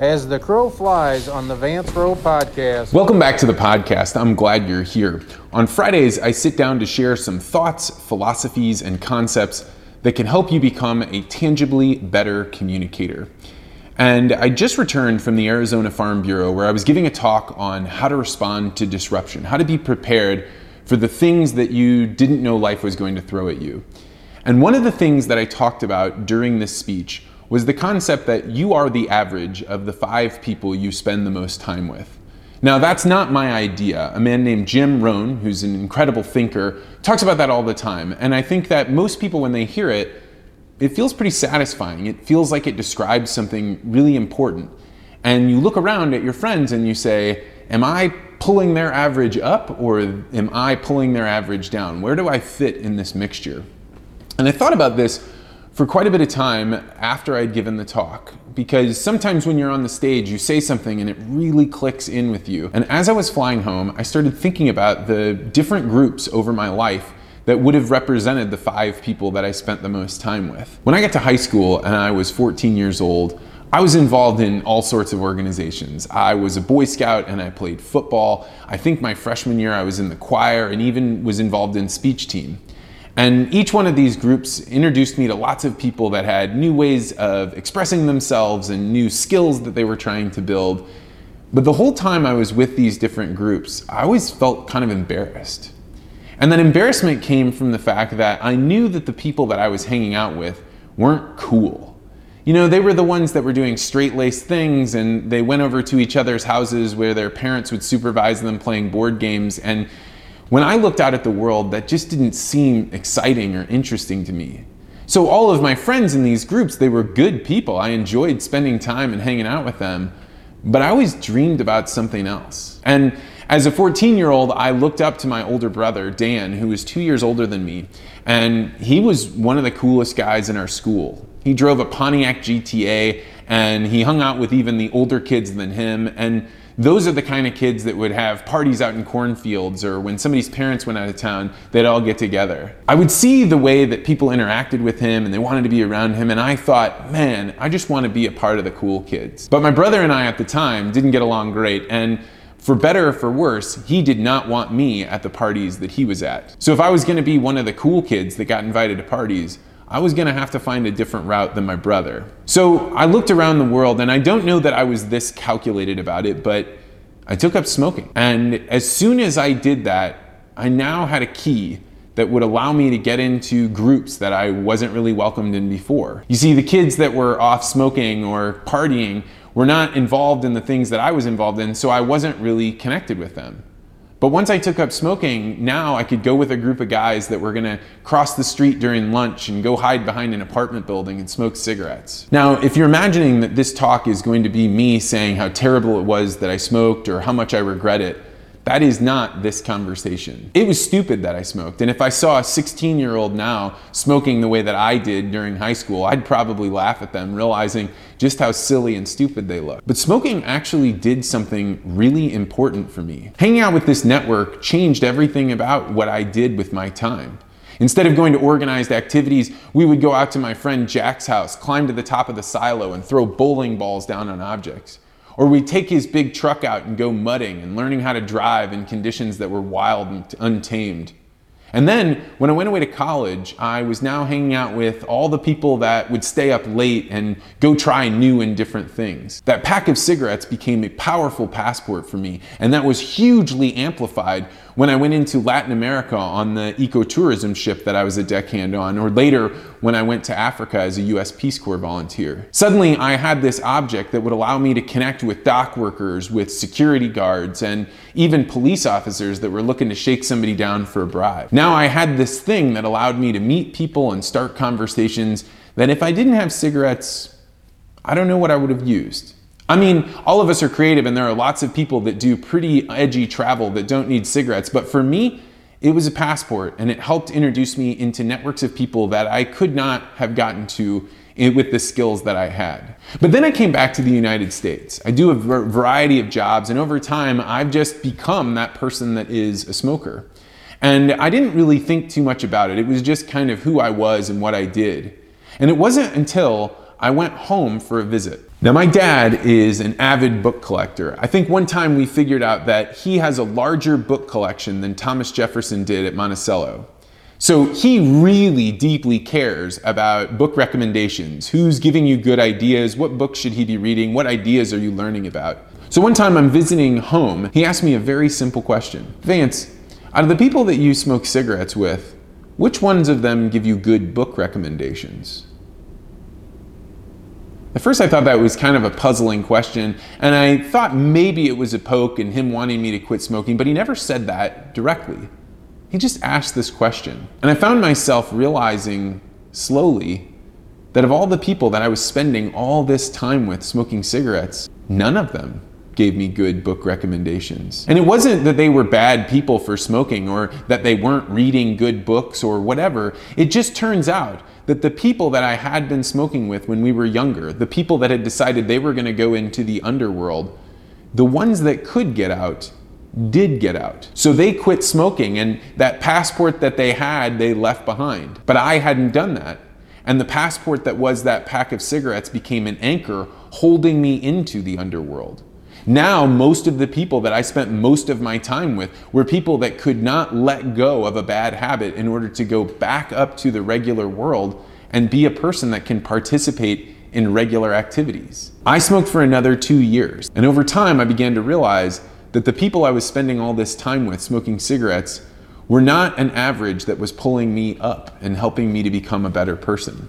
As the crow flies on the Vance Crowe podcast. Welcome back to the podcast. I'm glad you're here. On Fridays, I sit down to share some thoughts, philosophies, and concepts that can help you become a tangibly better communicator. And I just returned from the Arizona Farm Bureau where I was giving a talk on how to respond to disruption, how to be prepared for the things that you didn't know life was going to throw at you. And one of the things that I talked about during this speech was the concept that you are the average of the five people you spend the most time with. Now, that's not my idea. A man named Jim Rohn, who's an incredible thinker, talks about that all the time. And I think that most people, when they hear it, it feels pretty satisfying. It feels like it describes something really important. And you look around at your friends and you say, Am I pulling their average up or am I pulling their average down? Where do I fit in this mixture? And I thought about this for quite a bit of time after I'd given the talk because sometimes when you're on the stage, you say something and it really clicks in with you. And as I was flying home, I started thinking about the different groups over my life that would have represented the five people that I spent the most time with. When I got to high school and I was 14 years old, I was involved in all sorts of organizations. I was a Boy Scout and I played football. I think my freshman year I was in the choir and even was involved in speech team. And each one of these groups introduced me to lots of people that had new ways of expressing themselves and new skills that they were trying to build. But the whole time I was with these different groups, I always felt kind of embarrassed. And that embarrassment came from the fact that I knew that the people that I was hanging out with weren't cool. You know, they were the ones that were doing straight laced things and they went over to each other's houses where their parents would supervise them playing board games. And when I looked out at the world, that just didn't seem exciting or interesting to me. So all of my friends in these groups, they were good people. I enjoyed spending time and hanging out with them, but I always dreamed about something else. And as a 14 year old, I looked up to my older brother, Dan, who was two years older than me, and he was one of the coolest guys in our school. He drove a Pontiac GTA and he hung out with even the older kids than him. And those are the kind of kids that would have parties out in cornfields or when somebody's parents went out of town, they'd all get together. I would see the way that people interacted with him and they wanted to be around him, and I thought, man, I just want to be a part of the cool kids. But my brother and I at the time didn't get along great, and for better or for worse, he did not want me at the parties that he was at. So if I was going to be one of the cool kids that got invited to parties, I was going to have to find a different route than my brother. So I looked around the world, and I don't know that I was this calculated about it, but I took up smoking. And as soon as I did that, I now had a key that would allow me to get into groups that I wasn't really welcomed in before. You see, the kids that were off smoking or partying were not involved in the things that I was involved in, so I wasn't really connected with them. But once I took up smoking, now I could go with a group of guys that were gonna cross the street during lunch and go hide behind an apartment building and smoke cigarettes. Now, if you're imagining that this talk is going to be me saying how terrible it was that I smoked or how much I regret it, that is not this conversation. It was stupid that I smoked. And if I saw a 16 year old now smoking the way that I did during high school, I'd probably laugh at them, realizing just how silly and stupid they look. But smoking actually did something really important for me. Hanging out with this network changed everything about what I did with my time. Instead of going to organized activities, we would go out to my friend Jack's house, climb to the top of the silo, and throw bowling balls down on objects. Or we take his big truck out and go mudding and learning how to drive in conditions that were wild and untamed. And then when I went away to college, I was now hanging out with all the people that would stay up late and go try new and different things. That pack of cigarettes became a powerful passport for me, and that was hugely amplified when I went into Latin America on the ecotourism ship that I was a deckhand on, or later when I went to Africa as a US Peace Corps volunteer. Suddenly, I had this object that would allow me to connect with dock workers, with security guards, and even police officers that were looking to shake somebody down for a bribe. Now I had this thing that allowed me to meet people and start conversations that if I didn't have cigarettes, I don't know what I would have used. I mean, all of us are creative, and there are lots of people that do pretty edgy travel that don't need cigarettes. But for me, it was a passport, and it helped introduce me into networks of people that I could not have gotten to with the skills that I had. But then I came back to the United States. I do a variety of jobs, and over time, I've just become that person that is a smoker. And I didn't really think too much about it. It was just kind of who I was and what I did. And it wasn't until I went home for a visit. Now, my dad is an avid book collector. I think one time we figured out that he has a larger book collection than Thomas Jefferson did at Monticello. So he really deeply cares about book recommendations. Who's giving you good ideas? What books should he be reading? What ideas are you learning about? So one time I'm visiting home, he asked me a very simple question Vance, out of the people that you smoke cigarettes with, which ones of them give you good book recommendations? At first, I thought that was kind of a puzzling question, and I thought maybe it was a poke and him wanting me to quit smoking, but he never said that directly. He just asked this question. And I found myself realizing slowly that of all the people that I was spending all this time with smoking cigarettes, none of them gave me good book recommendations. And it wasn't that they were bad people for smoking or that they weren't reading good books or whatever. It just turns out that the people that I had been smoking with when we were younger, the people that had decided they were going to go into the underworld, the ones that could get out did get out. So they quit smoking, and that passport that they had, they left behind. But I hadn't done that. And the passport that was that pack of cigarettes became an anchor holding me into the underworld. Now, most of the people that I spent most of my time with were people that could not let go of a bad habit in order to go back up to the regular world and be a person that can participate in regular activities. I smoked for another two years, and over time I began to realize that the people I was spending all this time with smoking cigarettes were not an average that was pulling me up and helping me to become a better person.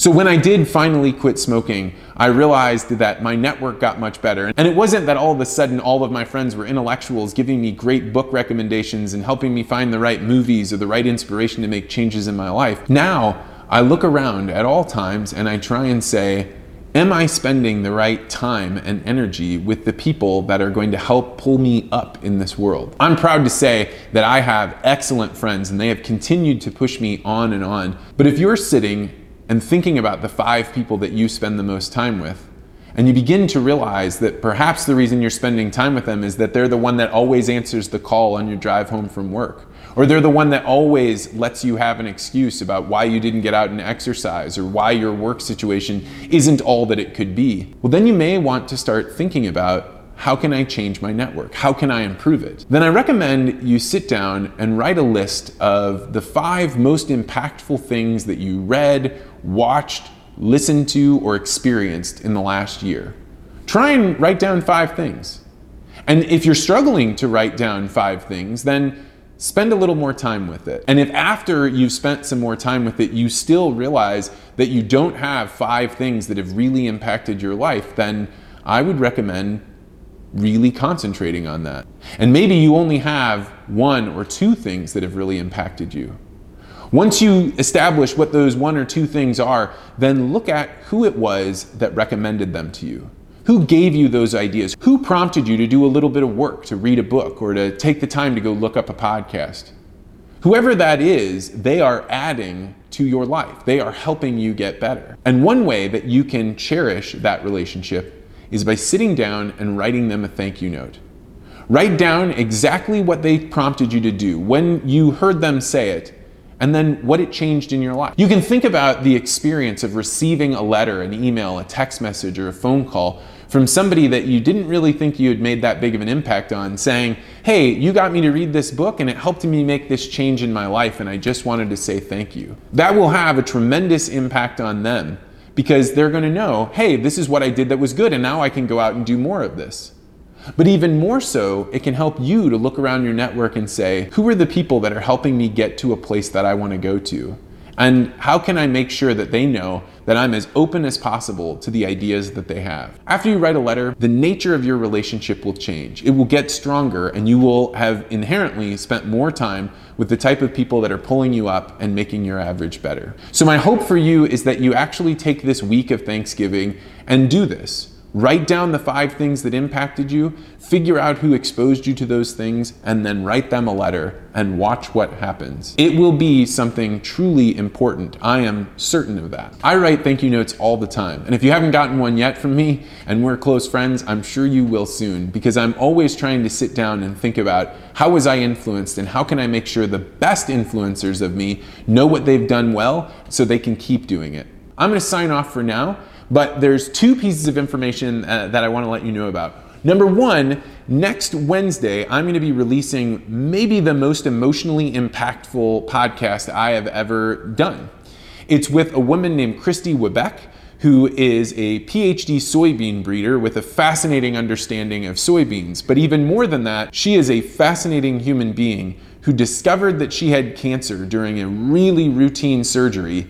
So when I did finally quit smoking, I realized that my network got much better. And it wasn't that all of a sudden all of my friends were intellectuals giving me great book recommendations and helping me find the right movies or the right inspiration to make changes in my life. Now, I look around at all times and I try and say, Am I spending the right time and energy with the people that are going to help pull me up in this world? I'm proud to say that I have excellent friends and they have continued to push me on and on. But if you're sitting and thinking about the five people that you spend the most time with. And you begin to realize that perhaps the reason you're spending time with them is that they're the one that always answers the call on your drive home from work. Or they're the one that always lets you have an excuse about why you didn't get out and exercise or why your work situation isn't all that it could be. Well, then you may want to start thinking about how can I change my network? How can I improve it? Then I recommend you sit down and write a list of the five most impactful things that you read, watched, listened to, or experienced in the last year. Try and write down five things. And if you're struggling to write down five things, then spend a little more time with it. And if after you've spent some more time with it, you still realize that you don't have five things that have really impacted your life, then I would recommend really concentrating on that. And maybe you only have one or two things that have really impacted you. Once you establish what those one or two things are, then look at who it was that recommended them to you. Who gave you those ideas? Who prompted you to do a little bit of work, to read a book, or to take the time to go look up a podcast? Whoever that is, they are adding to your life. They are helping you get better. And one way that you can cherish that relationship is by sitting down and writing them a thank you note. Write down exactly what they prompted you to do, when you heard them say it, and then what it changed in your life. You can think about the experience of receiving a letter, an email, a text message, or a phone call from somebody that you didn't really think you had made that big of an impact on, saying, Hey, you got me to read this book and it helped me make this change in my life, and I just wanted to say thank you. That will have a tremendous impact on them because they're going to know, hey, this is what I did that was good, and now I can go out and do more of this. But even more so, it can help you to look around your network and say, who are the people that are helping me get to a place that I want to go to? And how can I make sure that they know that I'm as open as possible to the ideas that they have? After you write a letter, the nature of your relationship will change. It will get stronger, and you will have inherently spent more time with the type of people that are pulling you up and making your average better. So, my hope for you is that you actually take this week of Thanksgiving and do this. Write down the five things that impacted you, figure out who exposed you to those things, and then write them a letter and watch what happens. It will be something truly important. I am certain of that. I write thank you notes all the time. And if you haven't gotten one yet from me and we're close friends, I'm sure you will soon because I'm always trying to sit down and think about how was I influenced and how can I make sure the best influencers of me know what they've done well so they can keep doing it. I'm going to sign off for now. But there's two pieces of information uh, that I want to let you know about. Number one, next Wednesday, I'm going to be releasing maybe the most emotionally impactful podcast I have ever done. It's with a woman named Christy Webeck, who is a PhD soybean breeder with a fascinating understanding of soybeans. But even more than that, she is a fascinating human being who discovered that she had cancer during a really routine surgery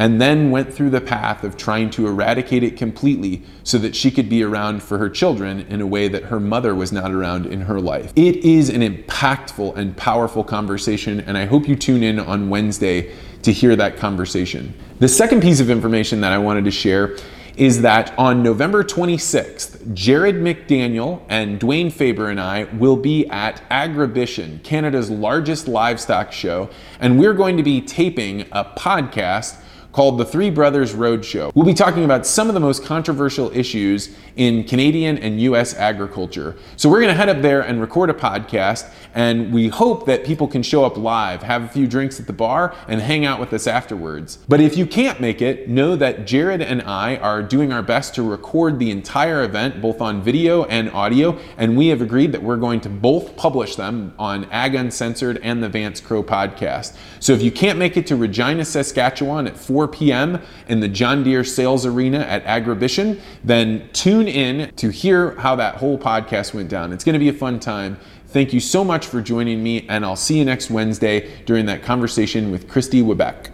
and then went through the path of trying to eradicate it completely so that she could be around for her children in a way that her mother was not around in her life. It is an impactful and powerful conversation, and I hope you tune in on Wednesday to hear that conversation. The second piece of information that I wanted to share is that on November 26th, Jared McDaniel and Dwayne Faber and I will be at Agribition, Canada's largest livestock show, and we're going to be taping a podcast called The Three Brothers Roadshow. We'll be talking about some of the most controversial issues in Canadian and US agriculture. So we're going to head up there and record a podcast, and we hope that people can show up live, have a few drinks at the bar, and hang out with us afterwards. But if you can't make it, know that Jared and I are doing our best to record the entire event, both on video and audio, and we have agreed that we're going to both publish them on Ag Uncensored and the Vance Crowe podcast. So if you can't make it to Regina, Saskatchewan at 4 4 p.m. in the John Deere Sales Arena at Agribition, then tune in to hear how that whole podcast went down. It's going to be a fun time. Thank you so much for joining me, and I'll see you next Wednesday during that conversation with Christy Webeck.